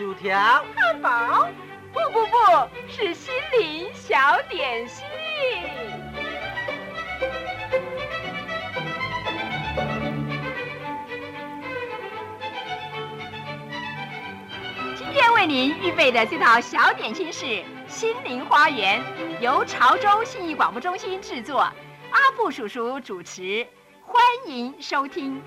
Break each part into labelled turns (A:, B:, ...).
A: 薯条、
B: 汉堡，不不不，是心灵小点心。今天为您预备的这套小点心是心灵花园，由潮州信义广播中心制作，阿布叔叔主持，欢迎收听。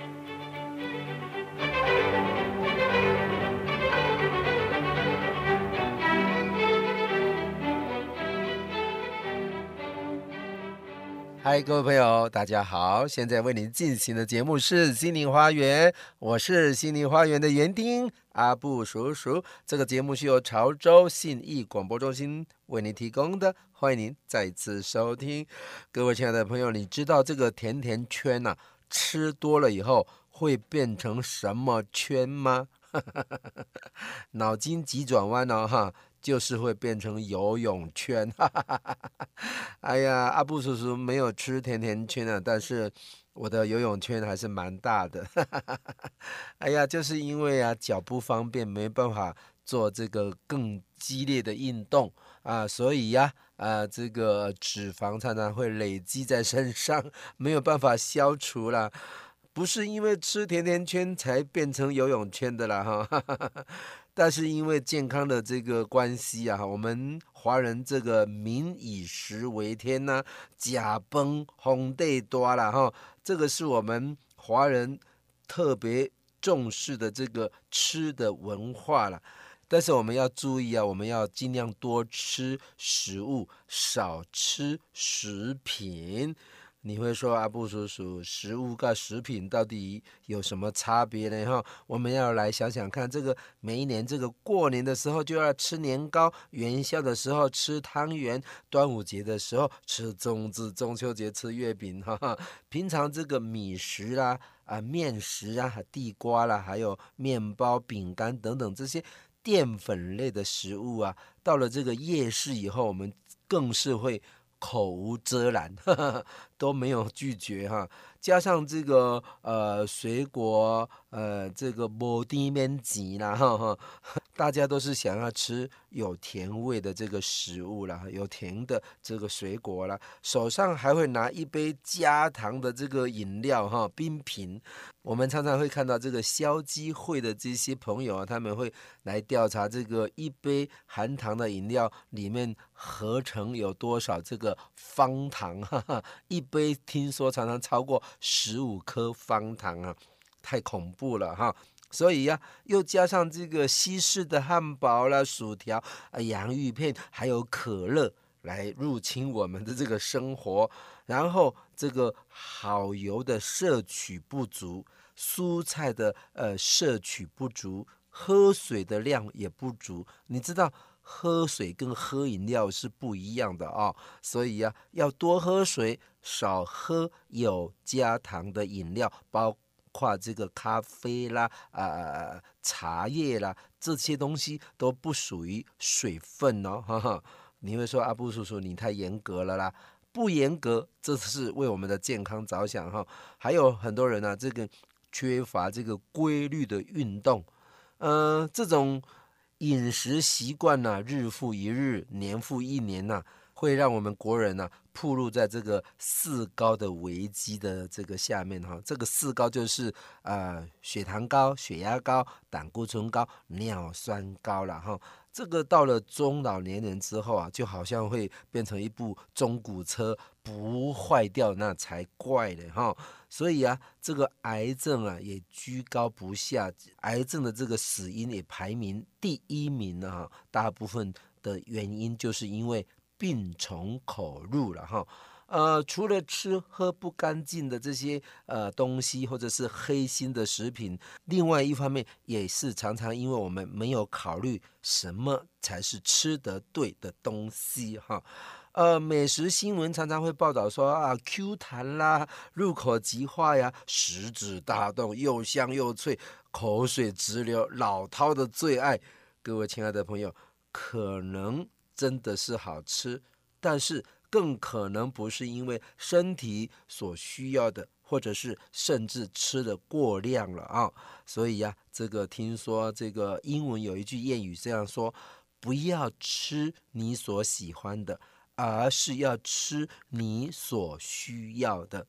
C: 嗨，各位朋友，大家好！现在为您进行的节目是《心灵花园》，我是心灵花园的园丁阿布叔叔。这个节目是由潮州信义广播中心为您提供的，欢迎您再次收听。各位亲爱的朋友，你知道这个甜甜圈呐、吃多了以后会变成什么圈吗？脑筋急转弯哦，哈！就是会变成游泳圈，哎呀，阿布叔叔没有吃甜甜圈啊，但是我的游泳圈还是蛮大的，哎呀，就是因为啊脚不方便，没办法做这个更激烈的运动啊，所以呀啊这个脂肪常常会累积在身上，没有办法消除了。不是因为吃甜甜圈才变成游泳圈的啦，哈，但是因为健康的这个关系啊，我们华人这个民以食为天呐，呷饭皇帝大了哈，这个是我们华人特别重视的这个吃的文化了。但是我们要注意啊，我们要尽量多吃食物，少吃食品。你会说阿布叔叔，食物跟食品到底有什么差别呢？哈，我们要来想想看，这个每一年这个过年的时候就要吃年糕，元宵的时候吃汤圆，端午节的时候吃粽子，中秋节吃月饼，哈哈。平常这个米食啦、啊面食啊、地瓜啦，还有面包、饼干等等这些淀粉类的食物啊，到了这个夜市以后，我们更是会。口无遮拦，都没有拒绝哈。加上这个呃水果，呃这个无甜免钱啦哈哈，大家都是想要吃有甜味的这个食物啦，有甜的这个水果啦，手上还会拿一杯加糖的这个饮料哈，冰瓶。我们常常会看到这个消基会的这些朋友啊，他们会来调查这个一杯含糖的饮料里面合成有多少这个方糖，哈哈，一杯听说常常超过。十五颗方糖啊，太恐怖了哈！所以呀、又加上这个西式的汉堡啦、薯条、啊洋芋片，还有可乐来入侵我们的这个生活，然后这个好油的摄取不足，蔬菜的呃摄取不足，喝水的量也不足，你知道？喝水跟喝饮料是不一样的啊、哦，所以呀，要多喝水，少喝有加糖的饮料，包括这个咖啡啦、啊、茶叶啦，这些东西都不属于水分哦。哈哈，你会说阿布叔叔你太严格了啦？不严格，这是为我们的健康着想哈。还有很多人呢、啊，这个缺乏这个规律的运动，嗯、呃，这种。饮食习惯呢，日复一日，年复一年呐，会让我们国人呢，暴露在这个四高的危机的这个下面哈。这个四高就是、呃，血糖高、血压高、胆固醇高、尿酸高了哈。这个到了中老年人之后啊，就好像会变成一部中古车，不坏掉那才怪呢哈。所以啊，这个癌症啊也居高不下，癌症的这个死因也排名第一名了哈。大部分的原因就是因为病从口入了哈。呃，除了吃喝不干净的这些呃东西，或者是黑心的食品，另外一方面也是常常因为我们没有考虑什么才是吃得对的东西哈。呃，美食新闻常常会报道说啊，Q 弹啦，入口即化呀，食指大动，又香又脆，口水直流，老饕的最爱。各位亲爱的朋友，可能真的是好吃，但是。更可能不是因为身体所需要的，或者是甚至吃的过量了啊，所以呀，这个听说这个英文有一句谚语这样说：不要吃你所喜欢的，而是要吃你所需要的。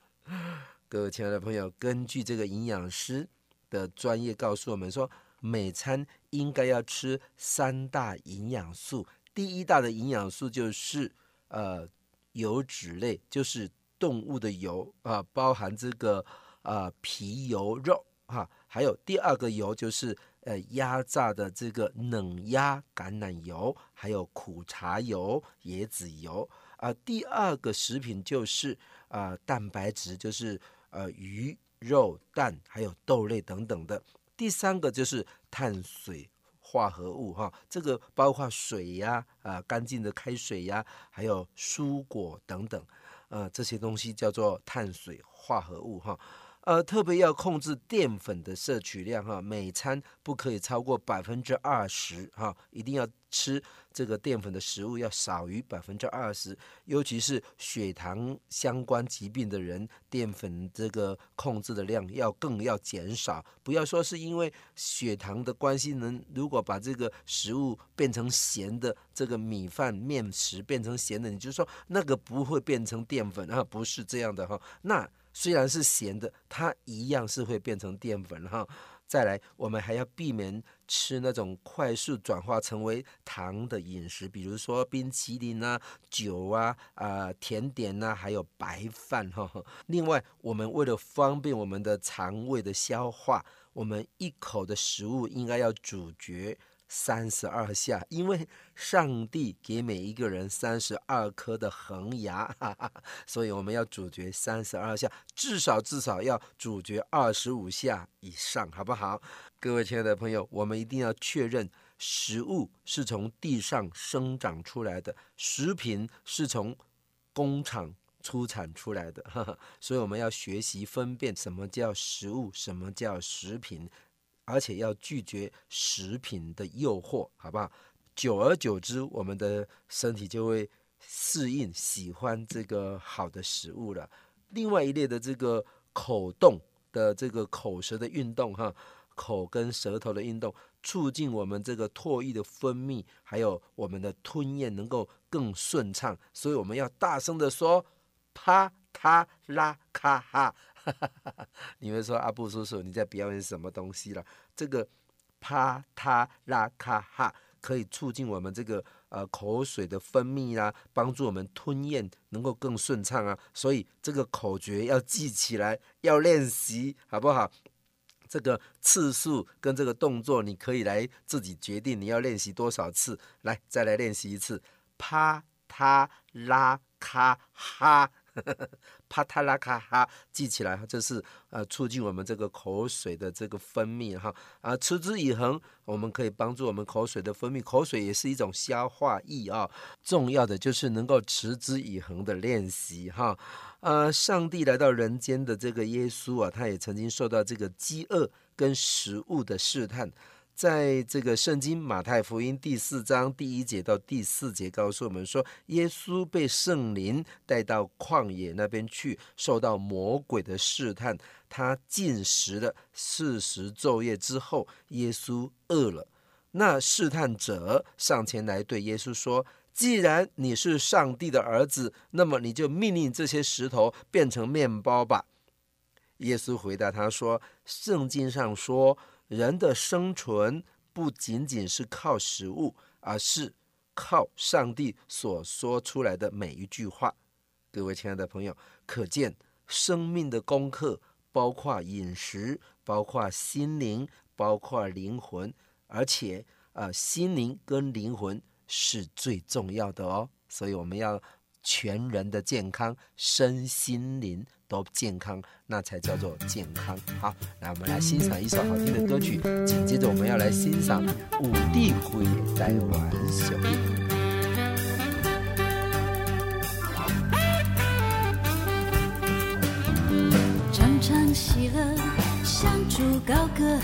C: 各位亲爱的朋友，根据这个营养师的专业告诉我们说，每餐应该要吃三大营养素。第一大的营养素就是呃油脂类，就是动物的油啊，包含这个啊皮油肉哈。还有第二个油就是呃压榨的这个冷压橄榄油，还有苦茶油、椰子油啊。第二个食品就是啊蛋白质，就是呃鱼肉、蛋，还有豆类等等的。第三个就是碳水化合物哈，这个包括水呀啊干净的开水呀，还有蔬果等等，呃这些东西叫做碳水化合物哈。呃，特别要控制淀粉的摄取量哈，每餐不可以超过百分之二十哈，一定要吃这个淀粉的食物要少于百分之二十，尤其是血糖相关疾病的人，淀粉这个控制的量要更要减少，不要说是因为血糖的关系，能如果把这个食物变成咸的，这个米饭面食变成咸的，你就说那个不会变成淀粉啊，不是这样的哈，那。虽然是咸的，它一样是会变成淀粉哈。再来，我们还要避免吃那种快速转化成为糖的饮食，比如说冰淇淋啊、酒啊、啊、甜点呐、还有白饭哈。另外，我们为了方便我们的肠胃的消化，我们一口的食物应该要咀嚼。三十二下，因为上帝给每一个人三十二颗的恒牙，哈哈，所以我们要咀嚼三十二下，至少至少要咀嚼二十五下以上，好不好？各位亲爱的朋友，我们一定要确认食物是从地上生长出来的，食品是从工厂出产出来的，哈哈，所以我们要学习分辨什么叫食物，什么叫食品。而且要拒绝食品的诱惑，好不好？久而久之，我们的身体就会适应，喜欢这个好的食物了。另外一类的这个口动的这个口舌的运动，哈，口跟舌头的运动，促进我们这个唾液的分泌，还有我们的吞咽能够更顺畅。所以我们要大声的说：啪嗒拉咔哈。你会说阿布叔叔，你在表演什么东西了？这个啪嗒拉咔哈可以促进我们这个呃口水的分泌啦、啊，帮助我们吞咽能够更顺畅啊。所以这个口诀要记起来，要练习，好不好？这个次数跟这个动作，你可以来自己决定你要练习多少次。来，再来练习一次，啪嗒拉咔哈。啪嗒拉咔哈，记起来，这是呃促进我们这个口水的这个分泌哈啊，持之以恒，我们可以帮助我们口水的分泌，口水也是一种消化液啊。重要的就是能够持之以恒的练习哈。呃，上帝来到人间的这个耶稣啊，他也曾经受到这个饥饿跟食物的试探。在这个圣经马太福音第四章第一节到第四节，告诉我们说，耶稣被圣灵带到旷野那边去，受到魔鬼的试探。他禁食了四十昼夜之后，耶稣饿了。那试探者上前来对耶稣说：“既然你是上帝的儿子，那么你就命令这些石头变成面包吧。”耶稣回答他说：“圣经上说。”人的生存不仅仅是靠食物，而是靠上帝所说出来的每一句话。各位亲爱的朋友，可见生命的功课包括饮食，包括心灵，包括灵魂，而且啊，心灵跟灵魂是最重要的哦。所以我们要全人的健康，身心灵。都健康，那才叫做健康。好，那我们来欣赏一首好听的歌曲。紧接着我们要来欣赏五帝会台湾小。
A: 常常喜乐，向主高歌，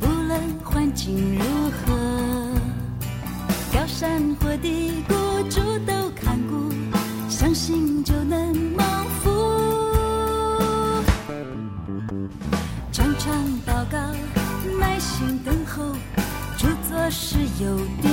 A: 不论环境如何，高山或低谷，是有的。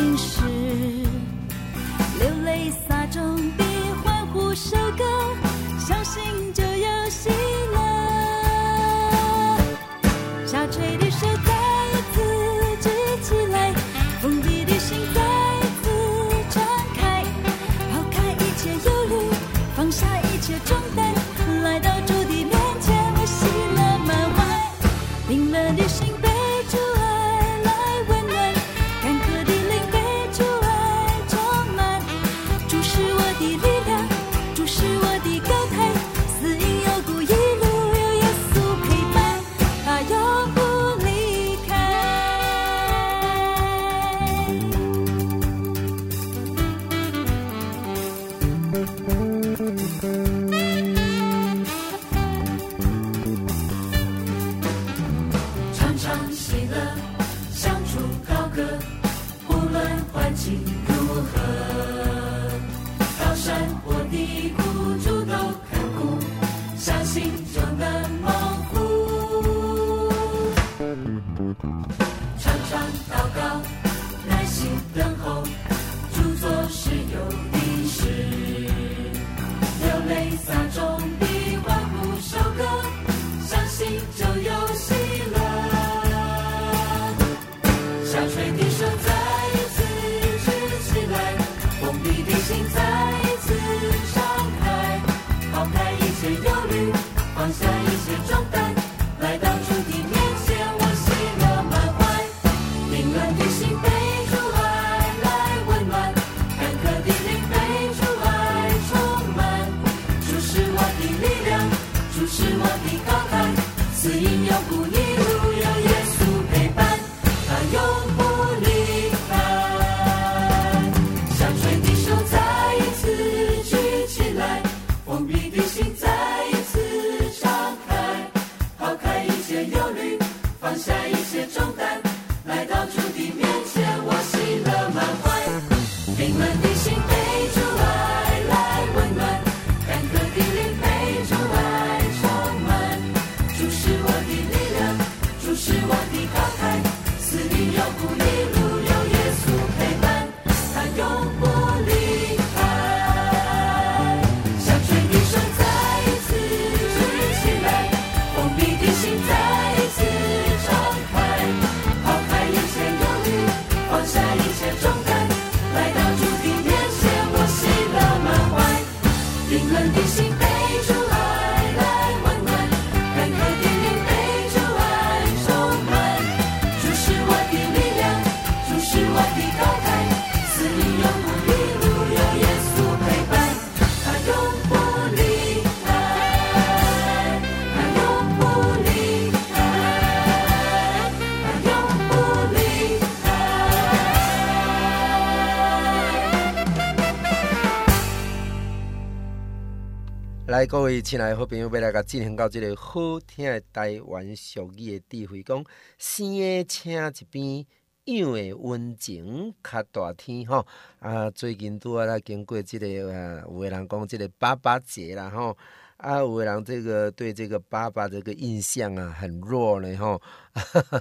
C: 各位亲爱的好朋友，要来甲进行到这个好听的台湾俗语的智慧，讲生的请一边，养的温情较大天吼。啊，最近拄啊来经过这个啊，有的人讲这个爸爸节啦吼，啊，有的人这个对这个爸爸这个印象啊很弱呢吼。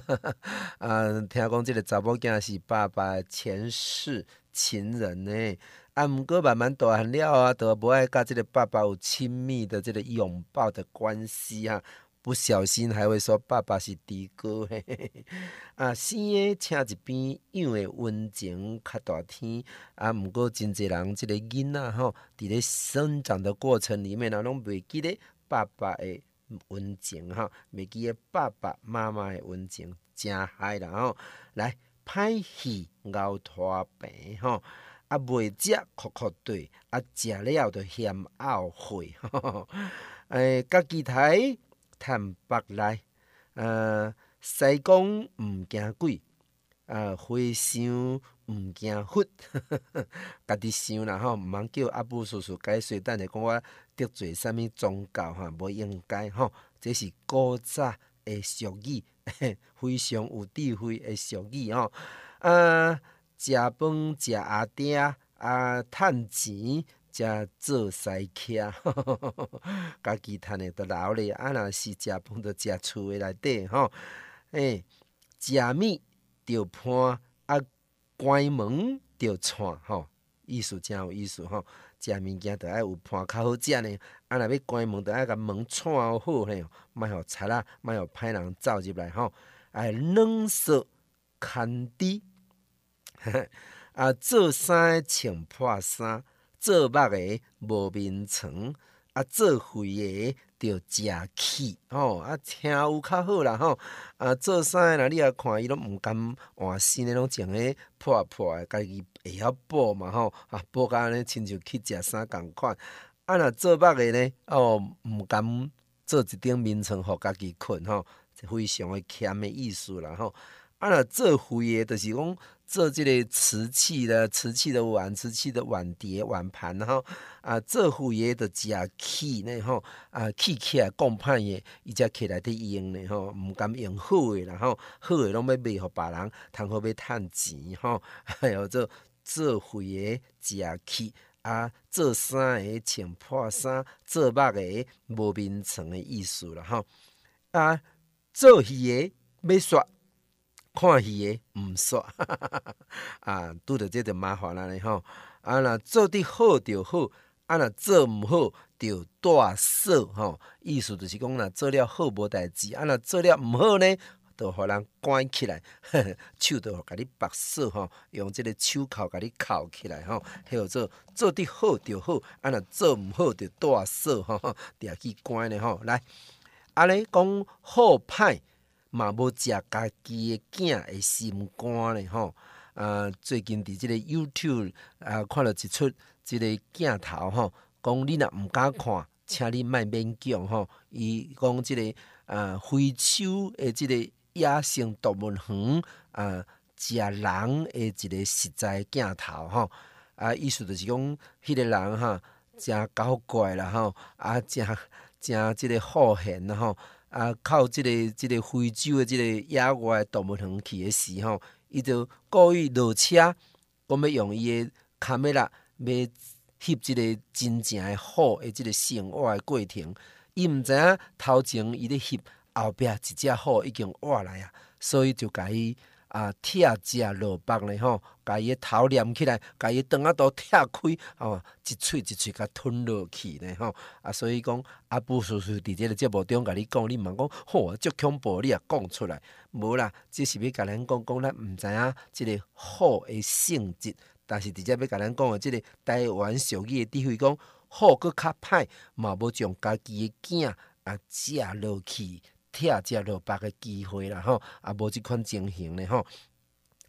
C: 啊，听讲这个查某囝是爸爸前世情人呢。啊，毋过慢慢大汉了啊，都无爱甲即个爸爸有亲密的这个拥抱的关系啊，不小心还会说爸爸是猪哥嘿嘿嘿。啊，生的请一边，养的温情较大天。啊，毋过真侪人即个囡仔吼，伫咧生长的过程里面啊，拢袂记咧爸爸的温情哈，袂记咧爸爸妈妈的温情，真害啦吼。来，歹戏熬拖病吼。啊，未食哭哭对，啊，食了就嫌懊悔。诶，家己台趁北来，呃，西公毋惊鬼，呃，和尚毋惊佛。家己想啦吼，毋通叫阿母叔叔解释，等下讲我得罪啥物宗教哈，无应该吼。这是古早诶俗语，非常有智慧诶俗语吼。呃。食饭食阿爹啊，趁钱才做西客，家己趁的都留咧。啊，若是食饭就食厝的内底吼。诶，食物着伴，啊，关门着串吼。意思真有意思吼。食物件着爱有伴较好食呢。啊，若要关门，着爱甲门串好嘿，莫互贼仔，莫互歹人走入来吼。爱软说牵猪，啊，做衫诶穿破衫，做目诶无眠床，啊，做肺诶着食气吼。啊，听有较好啦吼。啊，做衫诶若你啊看伊拢毋甘换新诶，拢穿诶破破诶，家己。会晓补嘛吼，啊补甲安尼亲像去食衫共款。啊，若做目诶呢，哦，毋甘做一顶眠床互家己困吼，就非常诶谦诶意思啦吼。啊，若做肺诶，就是讲做即个瓷器的瓷器的碗、瓷器的碗碟、碗盘吼。啊，做肺诶，着食气呢吼。啊，气起来讲歹诶，伊才起来得用的吼，毋甘用好诶啦吼，好诶拢要卖互别人，通好要趁钱吼。还有做。做肺诶食气啊，做衫诶穿破衫，做肉诶无眠床诶意思啦吼啊，做戏诶要煞，看戏诶毋煞，啊，拄着这着麻烦啦吼。啊，若做得好就好，啊，若做毋好就大说吼，意思就是讲若做了好无代志，啊，若做了毋好呢？就互人关起来，呵 呵手都互你绑死吼，用这个手铐甲你铐起来吼，叫做做得好就好，啊若做毋好就大死吼，抓去关咧吼。来，安尼讲好歹嘛，无食家己诶囝诶心肝咧吼。啊，最近伫即个 YouTube 啊，看了一出即个镜头吼，讲你若毋敢看，请你莫勉强吼。伊讲即个啊，非洲诶即个。野生动物园啊，食人诶一个实在镜头吼啊，意思就是讲，迄个人哈真搞怪啦吼啊，真真即个好贤啦吼啊，靠即个即个非洲的即个野外动物园去的时吼，伊就故意落车，讲要用伊诶卡梅拉要翕即个真正诶好诶即个生活的过程，伊毋知影头前伊咧翕。后壁一只虎已经活来啊，所以就甲伊啊拆食落腹咧吼，甲伊头连起来，甲伊肠仔都拆开，吼一喙一喙甲吞落去咧吼啊，所以讲阿布叔叔伫即个节目中甲你讲，你毋通讲吼足恐怖，你也讲出来，无啦，只是要甲咱讲讲，咱毋知影即个虎诶性质，但是直接要甲咱讲诶，即个台湾俗语诶智慧讲，虎阁较歹，嘛无将家己诶囝啊食落去。拆食落腹个机会啦吼，啊无即款情形咧吼。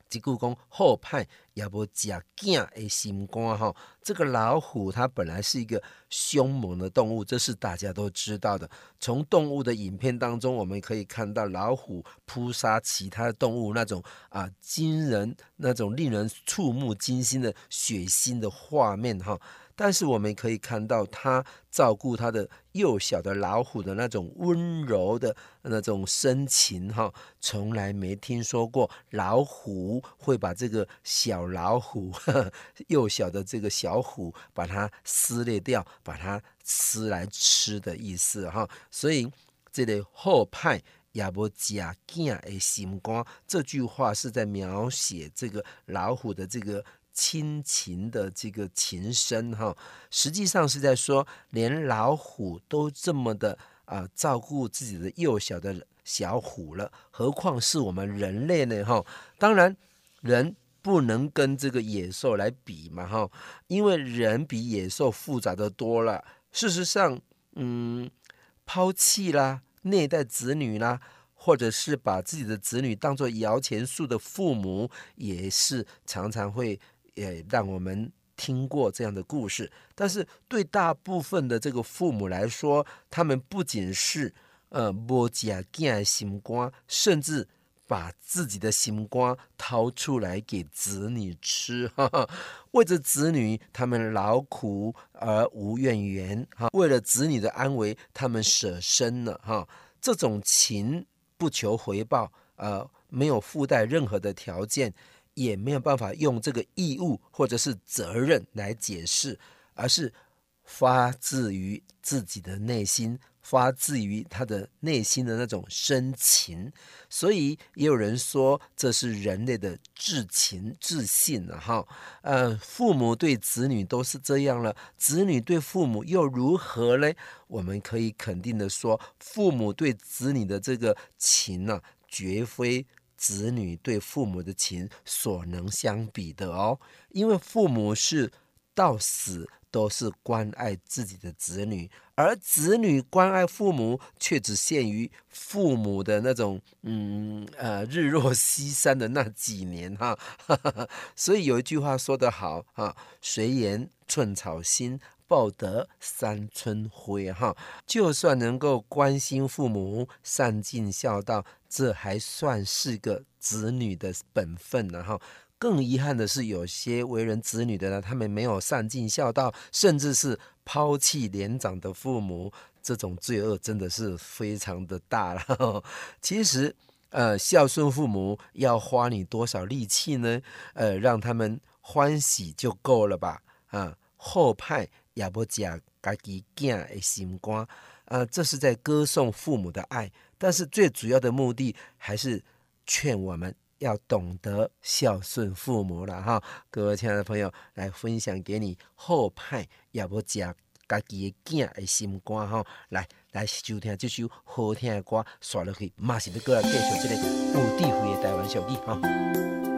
C: 即句讲好歹也无食囝诶心肝吼。这个老虎它本来是一个凶猛的动物，这是大家都知道的。从动物的影片当中，我们可以看到老虎扑杀其他的动物那种啊惊人、那种令人触目惊心的血腥的画面哈。但是我们可以看到，他照顾他的幼小的老虎的那种温柔的那种深情，哈，从来没听说过老虎会把这个小老虎，幼小的这个小虎，把它撕裂掉，把它撕来吃的意思，哈。所以这里后派也不假见诶心肝，这句话是在描写这个老虎的这个。亲情的这个情深哈，实际上是在说，连老虎都这么的啊、照顾自己的幼小的小虎了，何况是我们人类呢哈？当然，人不能跟这个野兽来比嘛哈，因为人比野兽复杂的多了。事实上，嗯，抛弃啦、虐待子女啦，或者是把自己的子女当做摇钱树的父母，也是常常会。也让我们听过这样的故事，但是对大部分的这个父母来说，他们不仅是呃无食囝的心瓜，甚至把自己的心瓜掏出来给子女吃，哈哈，为着子女，他们劳苦而无怨言，哈，为了子女的安危，他们舍身了，哈，这种情不求回报，呃，没有附带任何的条件。也没有办法用这个义务或者是责任来解释，而是发自于自己的内心，发自于他的内心的那种深情，所以也有人说这是人类的至情至性了哈。呃，父母对子女都是这样了，子女对父母又如何呢？我们可以肯定的说，父母对子女的这个情呢、啊，绝非子女对父母的情所能相比的哦，因为父母是到死。都是关爱自己的子女，而子女关爱父母却只限于父母的那种嗯呃日落西山的那几年哈，哈，哈，所以有一句话说得好哈，谁言寸草心，报得三春晖哈，就算能够关心父母，善尽孝道，这还算是个子女的本分呢哈。更遗憾的是，有些为人子女的呢，他们没有善尽孝道，甚至是抛弃年长的父母，这种罪恶真的是非常的大了。其实，呃，孝顺父母要花你多少力气呢？呃，让他们欢喜就够了吧？啊，后派也不假家己囝的心肝啊，这是在歌颂父母的爱，但是最主要的目的还是劝我们。要懂得孝顺父母了哈，各位亲爱的朋友，来分享给你后派也不食家己的囝的心肝哈，来来收听这首好听的歌，刷落去，马上要过来继续这个有智慧的台湾小弟哈。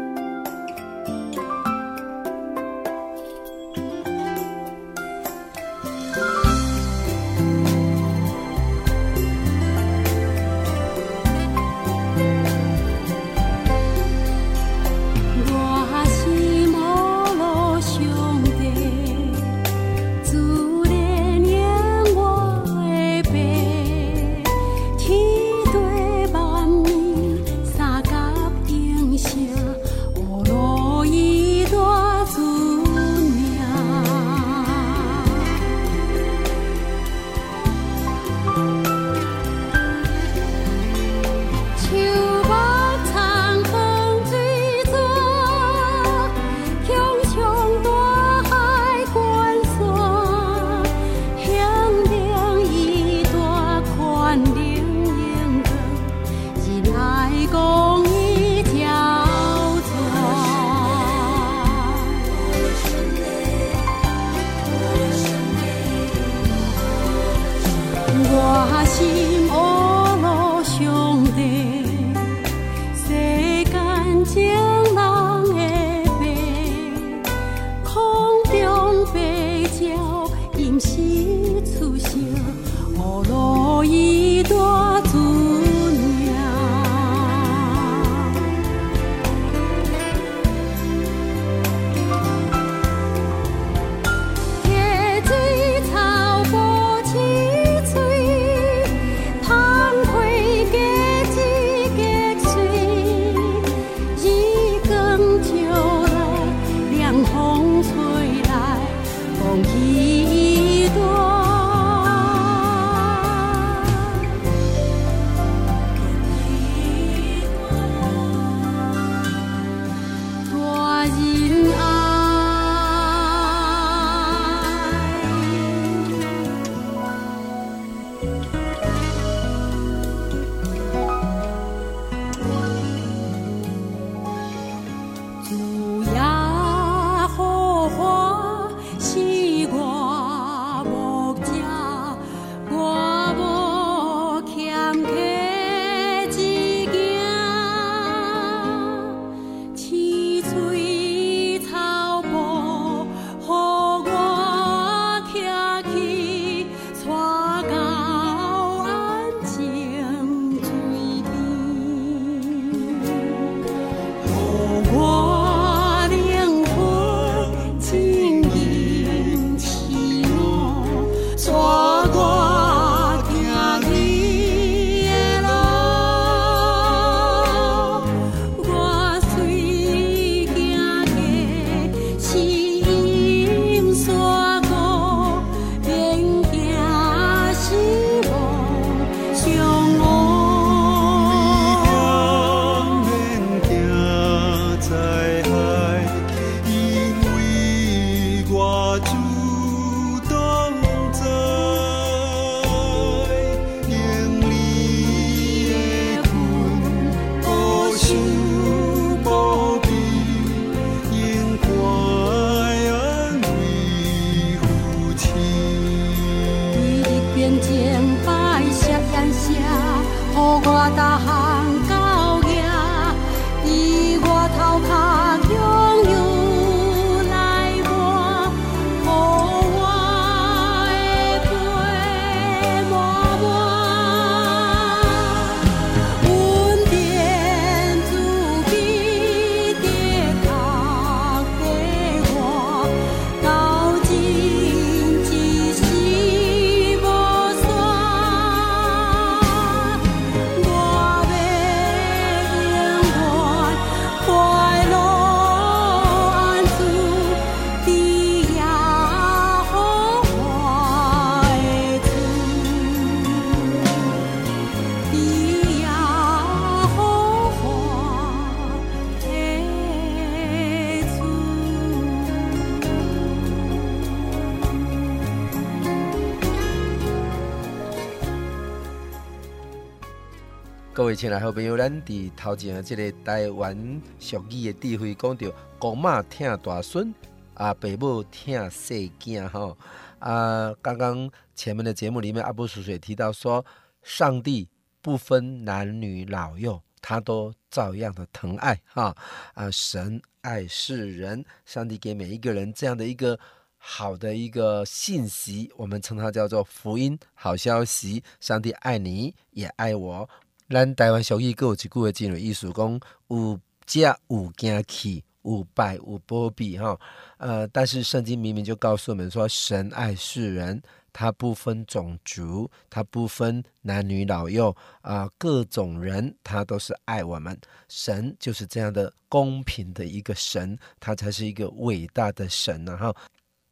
C: 亲爱好朋友，咱伫头前啊，这个台湾俗语的智慧讲到，公妈疼大孙，啊，爸母疼细囝哈。啊，刚刚前面的节目里面，阿布叔叔也提到说，上帝不分男女老幼，他都照样的疼爱哈。啊，神爱世人，上帝给每一个人这样的一个好的一个信息，我们称它叫做福音好消息。上帝爱你，也爱我。咱台湾俗语阁有一句话真有意思，讲有食有惊气，有败有波比哈。呃，但是圣经明明就告诉我们说，神爱世人，他不分种族，他不分男女老幼啊、各种人他都是爱我们。神就是这样的公平的一个神，他才是一个伟大的神呐、啊、哈。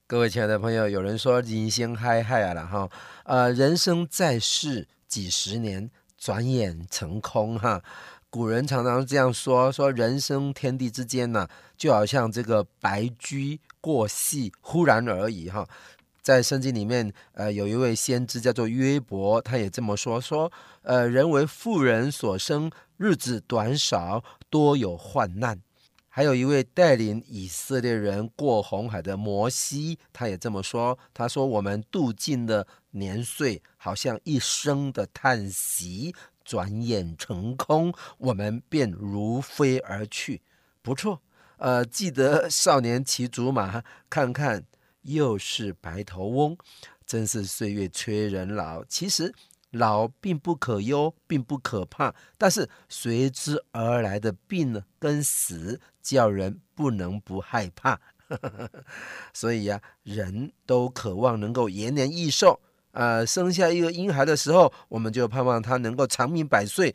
C: 各位亲爱的朋友，有人说人生嗨嗨啊了哈，呃，人生在世几十年。转眼成空哈，古人常常这样说：说人生天地之间呢，就好像这个白驹过隙，忽然而已哈。在圣经里面，呃，有一位先知叫做约伯，他也这么说：说呃，人为富人所生，日子短少，多有患难。还有一位带领以色列人过红海的摩西，他也这么说：他说我们度尽了。年岁好像一声的叹息，转眼成空，我们便如飞而去。不错，呃，记得少年骑竹马，看看又是白头翁，真是岁月催人老。其实老并不可忧，并不可怕，但是随之而来的病，跟死，叫人不能不害怕。所以呀、人都渴望能够延年益寿。呃，生下一个婴孩的时候，我们就盼望他能够长命百岁。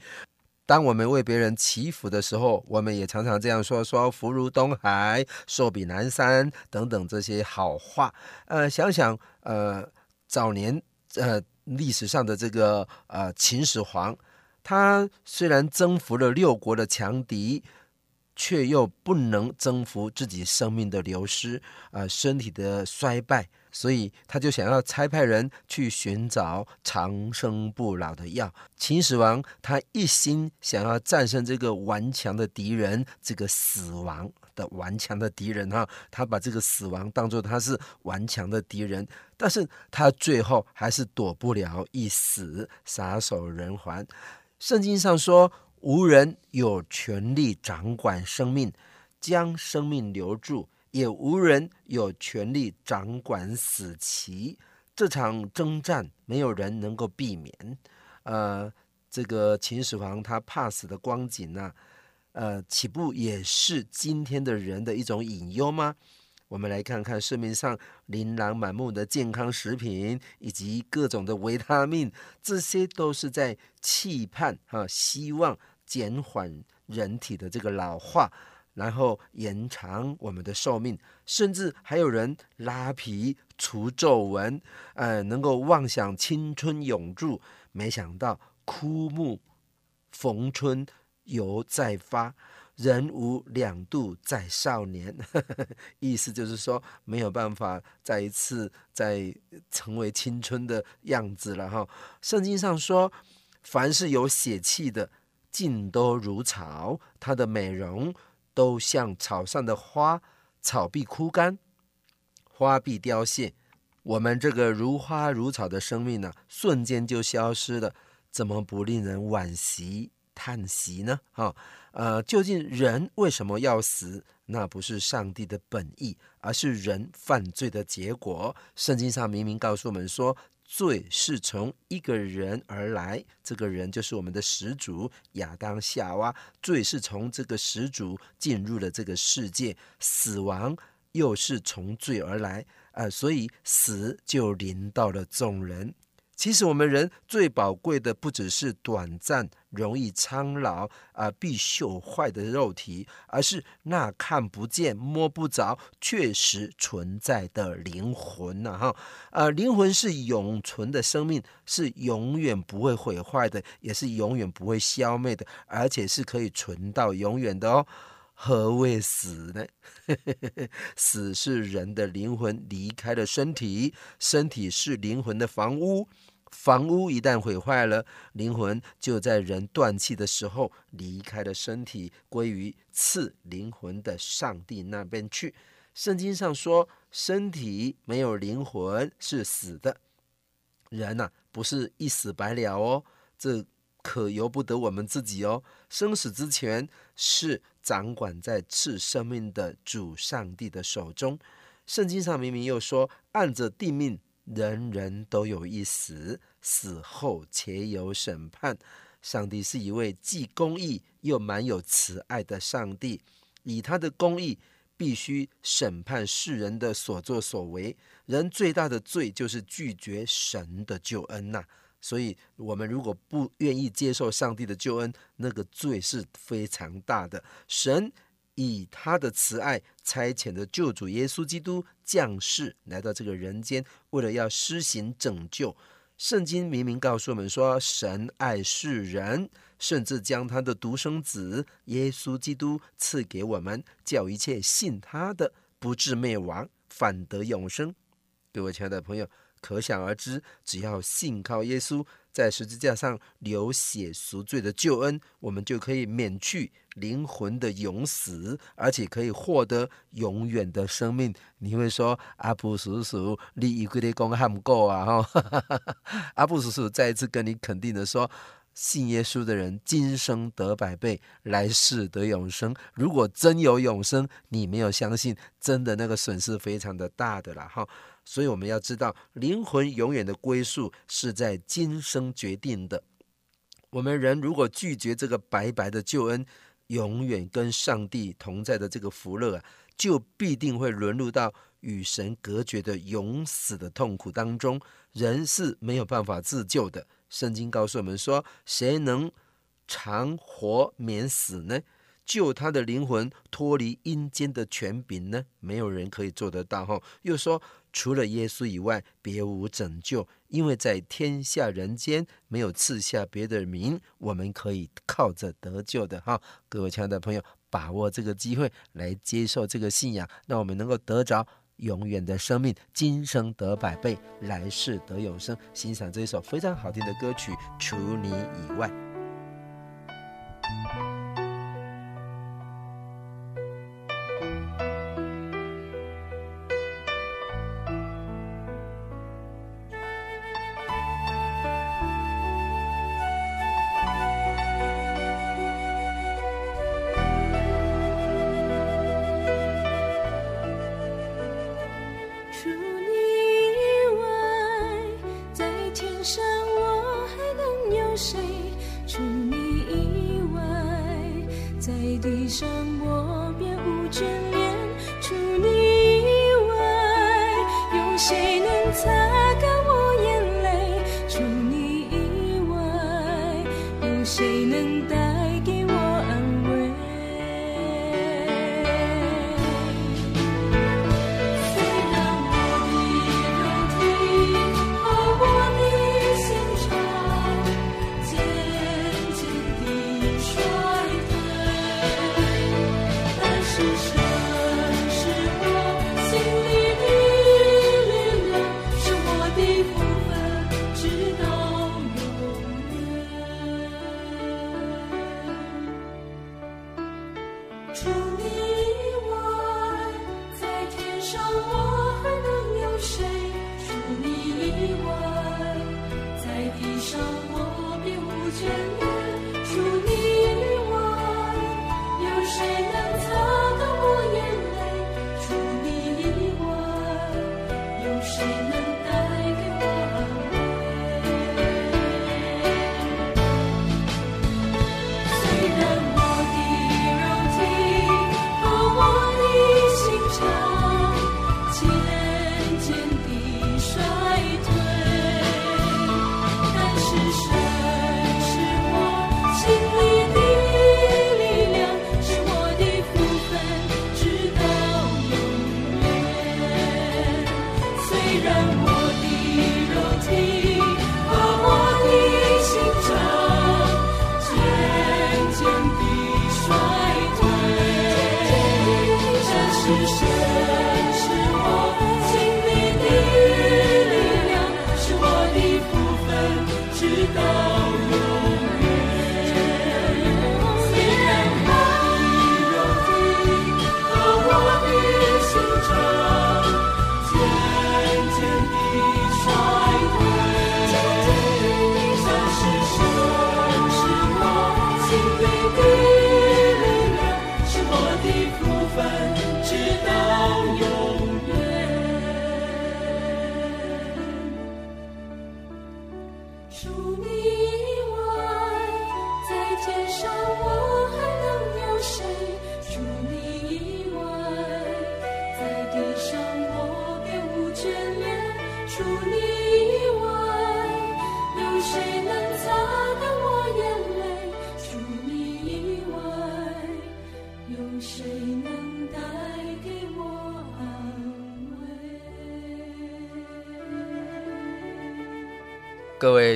C: 当我们为别人祈福的时候，我们也常常这样说：说福如东海，寿比南山等等这些好话。呃，想想呃，早年呃历史上的这个呃秦始皇，他虽然征服了六国的强敌，却又不能征服自己生命的流失，呃，身体的衰败。所以他就想要差派人去寻找长生不老的药。秦始皇他一心想要战胜这个顽强的敌人，这个死亡的顽强的敌人哈，他把这个死亡当作他是顽强的敌人，但是他最后还是躲不了一死，撒手人寰。圣经上说，无人有权力掌管生命，将生命留住。也无人有权力掌管死期，这场征战没有人能够避免。呃，这个秦始皇他怕死的光景呢、呃，岂不也是今天的人的一种隐忧吗？我们来看看市面上琳琅满目的健康食品，以及各种的维他命，这些都是在期盼哈、啊，希望减缓人体的这个老化。然后延长我们的寿命，甚至还有人拉皮除皱纹，呃，能够妄想青春永驻。没想到枯木逢春犹再发，人无两度再少年。意思就是说，没有办法再一次再成为青春的样子了哈。圣经上说，凡是有血气的，尽都如草，它的美容。都像草上的花，草必枯干，花必凋谢，我们这个如花如草的生命呢、瞬间就消失了，怎么不令人惋惜叹息呢？哈，呃，究竟人为什么要死？那不是上帝的本意，而是人犯罪的结果。圣经上明明告诉我们说，罪是从一个人而来，这个人就是我们的始祖亚当夏娃。罪是从这个始祖进入了这个世界，死亡又是从罪而来。啊，所以死就临到了众人。其实我们人最宝贵的，不只是短暂、容易苍老啊、必朽坏的肉体，而是那看不见、摸不着、确实存在的灵魂呐！哈，呃，灵魂是永存的生命，是永远不会毁坏的，也是永远不会消灭的，而且是可以存到永远的哦。何谓死呢？死是人的灵魂离开了身体，身体是灵魂的房屋。房屋一旦毁坏了，灵魂就在人断气的时候离开了身体，归于赐灵魂的上帝那边去。圣经上说，身体没有灵魂是死的。人呐、不是一死百了哦，这可由不得我们自己哦。生死之前是掌管在赐生命的主上帝的手中。圣经上明明又说，按着定命。人人都有一死，死后且有审判。上帝是一位既公义又满有慈爱的上帝，以他的公义必须审判世人的所作所为。人最大的罪就是拒绝神的救恩呐、所以我们如果不愿意接受上帝的救恩，那个罪是非常大的。神。以他的慈爱差遣的救主耶稣基督降世来到这个人间，为了要施行拯救。圣经明明告诉我们说，神爱世人，甚至将他的独生子耶稣基督赐给我们，叫一切信他的不至灭亡，反得永生。各位亲爱的朋友，可想而知，只要信靠耶稣。在十字架上流血赎罪的救恩，我们就可以免去灵魂的永死，而且可以获得永远的生命。你会说阿布叔叔，你一个的讲还不够啊？哈，阿布叔叔再一次跟你肯定的说，信耶稣的人今生得百倍，来世得永生。如果真有永生，你没有相信，真的那个损失非常的大的了哈。所以我们要知道，灵魂永远的归宿是在今生决定的。我们人如果拒绝这个白白的救恩，永远跟上帝同在的这个福乐啊，就必定会沦入到与神隔绝的永死的痛苦当中。人是没有办法自救的。圣经告诉我们说：“谁能长活免死呢？救他的灵魂脱离阴间的权柄呢？没有人可以做得到。”哈，又说。除了耶稣以外，别无拯救，因为在天下人间没有赐下别的名，我们可以靠着得救的哈。各位亲爱的朋友，把握这个机会来接受这个信仰，让我们能够得着永远的生命，今生得百倍，来世得永生。欣赏这一首非常好听的歌曲《除你以外》。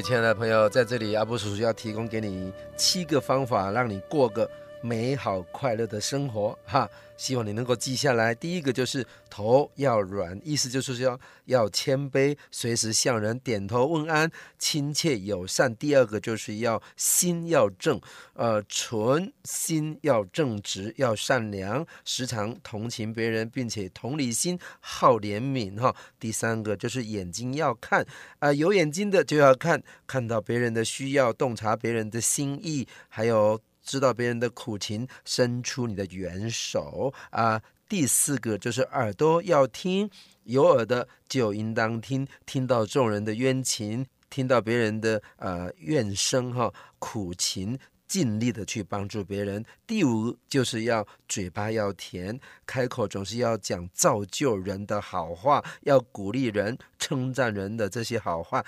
C: 亲爱的朋友，在这里阿布叔叔要提供给你七个方法，让你过个美好快乐的生活哈。希望你能够记下来。第一个就是头要软，意思就是要要谦卑，随时向人点头问安，亲切友善。第二个就是要心要正，呃，存心要正直，要善良，时常同情别人，并且同理心，好怜悯哈。第三个就是眼睛要看，啊、呃，有眼睛的就要看，看到别人的需要，洞察别人的心意，还有。知道别人的苦情，伸出你的援手啊！第四个就是耳朵要听，有耳的就应当听，听到众人的冤情，听到别人的呃怨声哈苦情，尽力的去帮助别人。第五就是要嘴巴要甜，开口总是要讲造就人的好话，要鼓励人、称赞人的这些好话，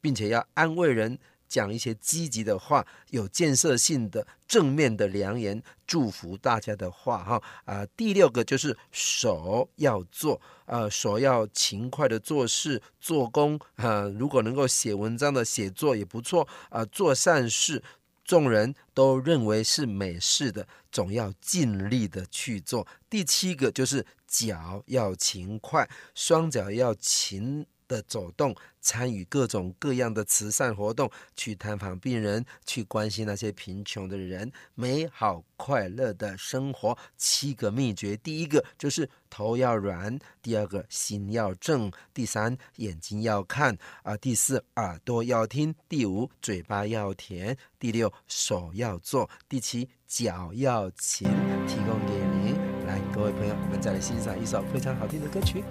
C: 并且要安慰人。讲一些积极的话，有建设性的、正面的良言，祝福大家的话，哈啊。第六个就是手要做，呃，手要勤快的做事、做工，啊，如果能够写文章的写作也不错，啊，做善事，众人都认为是美事的，总要尽力的去做。第七个就是脚要勤快，双脚要勤。的走动，参与各种各样的慈善活动，去探访病人，去关心那些贫穷的人，美好快乐的生活。七个秘诀，第一个就是头要软，第二个心要正，第三眼睛要看啊，第四耳朵要听，第五嘴巴要甜，第六手要做，第七脚要勤。提供给您，来，各位朋友，我们再来欣赏一首非常好听的歌曲。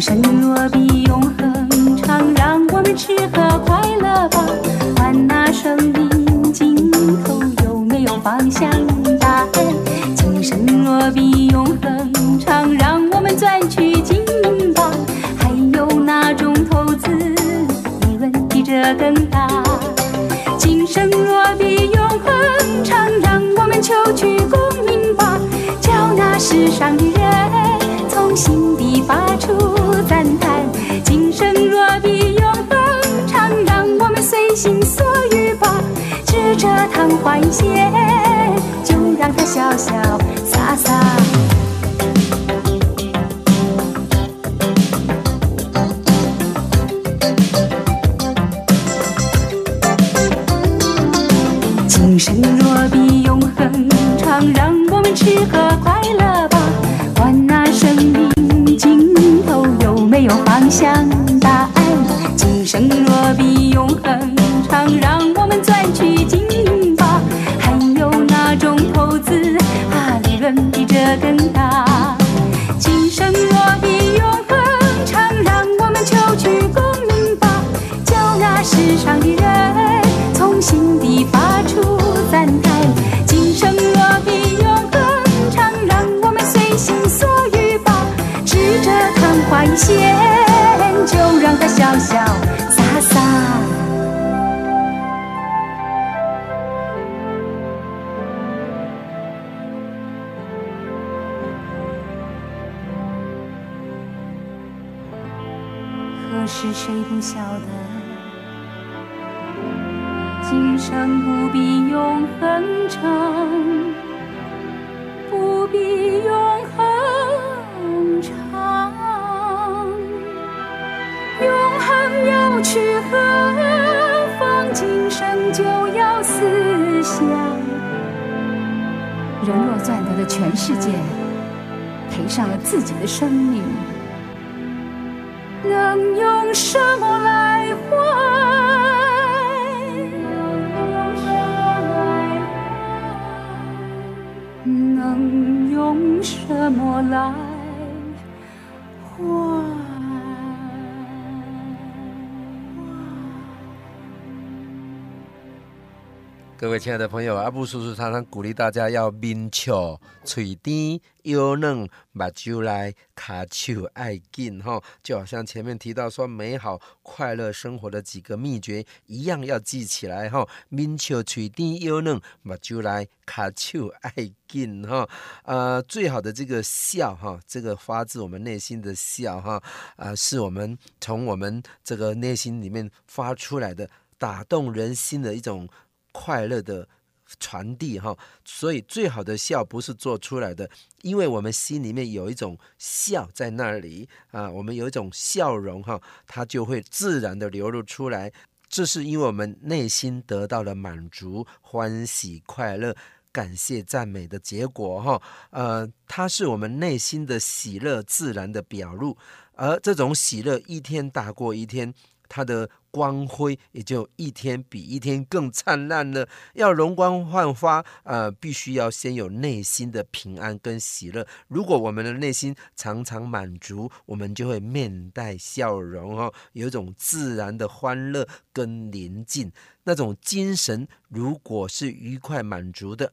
D: 今生若比永恒长，让我们吃喝快乐吧。管那生命尽头有没有方向答案。今生若比永恒长，让我们赚取金银吧。还有那种投资利润比这更大。今生若比永恒长，让我们求取功名吧。叫那世上的人。心底发出赞叹，今生若比永恒长，让我们随心所欲吧。只这昙花一现，就让它潇潇洒洒。让我们赚取金银吧。还有那种投资啊，利润比这更自己的生命，能用什
C: 么亲爱的朋友，阿布叔叔常常鼓励大家要面笑、嘴甜、腰嫩、目睭来、卡手爱紧哈，就好像前面提到说美好快乐生活的几个秘诀一样，要记起来哈。面笑、嘴甜、腰嫩、目睭来、卡手爱紧哈。呃，最好的这个笑哈，这个发自我们内心的笑哈，啊、是我们从我们这个内心里面发出来的，打动人心的一种。快乐的传递哈，所以最好的笑不是做出来的，因为我们心里面有一种笑在那里啊，我们有一种笑容哈，它就会自然的流露出来。这是因为我们内心得到了满足、欢喜、快乐、感谢、赞美的结果哈。呃，它是我们内心的喜乐自然的表露，而这种喜乐一天大过一天。它的光辉也就一天比一天更灿烂了。要容光焕发，呃，必须要先有内心的平安跟喜乐。如果我们的内心常常满足，我们就会面带笑容哦，有一种自然的欢乐跟宁静。那种精神如果是愉快满足的，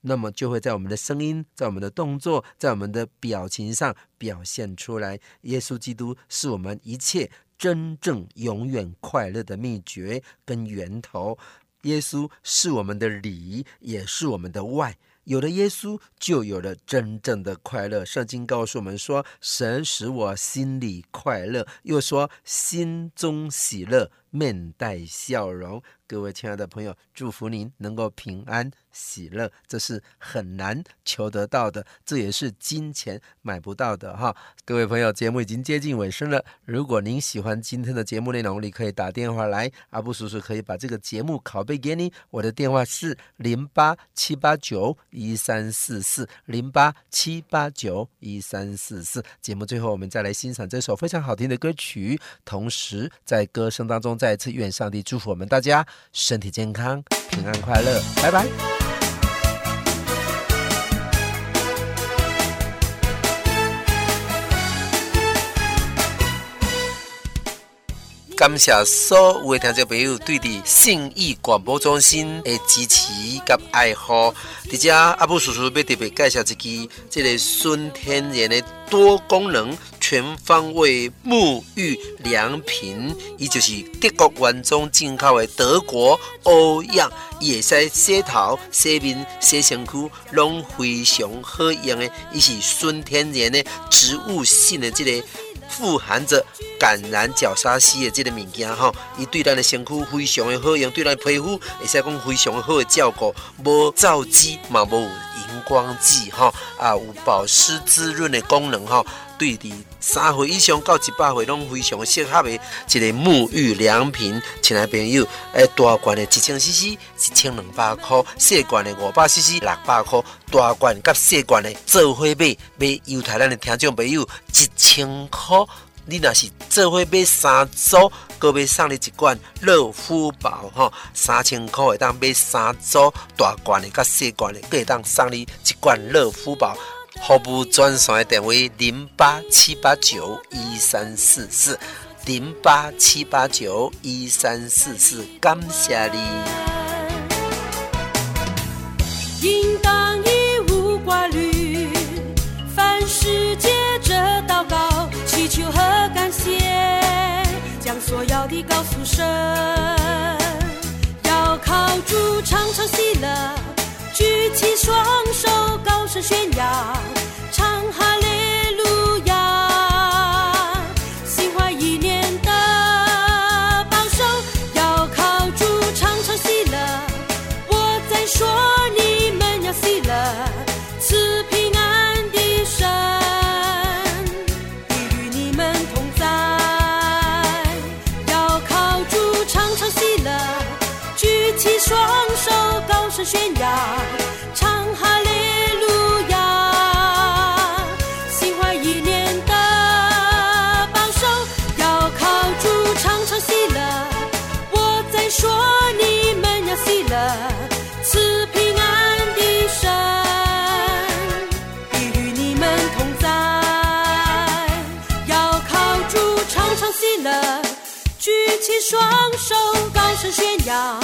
C: 那么就会在我们的声音、在我们的动作、在我们的表情上表现出来。耶稣基督是我们一切。真正永远快乐的秘诀跟源头，耶稣是我们的里，也是我们的外。有了耶稣，就有了真正的快乐。圣经告诉我们说：“神使我心里快乐。”又说：“心中喜乐，面带笑容。”各位亲爱的朋友，祝福您能够平安喜乐，这是很难求得到的，这也是金钱买不到的哈。各位朋友，节目已经接近尾声了。如果您喜欢今天的节目内容，你可以打电话来，阿布叔叔可以把这个节目拷贝给你。我的电话是零八七八九一三四四零八七八九一三四四。节目最后，我们再来欣赏这首非常好听的歌曲，同时在歌声当中再一次愿上帝祝福我们大家。身体健康，平安快乐，拜拜。感谢所有的听众朋友对的信义广播中心的支持和爱护。在这阿布叔叔要特别介绍一支这个纯天然的多功能。全方位沐浴良品，伊就是德国原装进口的德国欧漾，伊会使洗头、洗面、洗身躯，拢非常好用的。伊是纯天然的植物性的这个富含着橄榄角鲨烯的这个物件吼，伊对咱的身躯非常的好用，对咱皮肤会使讲非常好的照顾，无皂基嘛无荧光剂吼，啊有保湿滋润的功能吼。对的，三岁以上到一百岁拢非常适合的，一个沐浴良品。亲爱朋友，诶，大罐的一千 CC 一千两百块，小罐的五百 CC 六百块，大罐甲小罐的做伙买，买犹太咱的听众朋友一千块。你若是做伙买三组，阁要送你一罐乐肤宝吼，三千块会当买三组大罐的甲细罐的，阁会当送你一罐乐肤宝。服务专线的电话零八七八九一三四四零八七八九一三四四，感谢你。
A: 应当以无挂虑，凡事借着祷告，祈求和感谢，将所要的告诉神，要靠主常常喜乐，举起双手高声宣
E: 扬。双手高声炫耀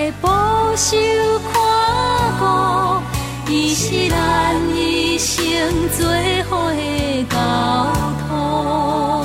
E: 的
A: 保守看顾，伊是咱一生最
F: 好的交托。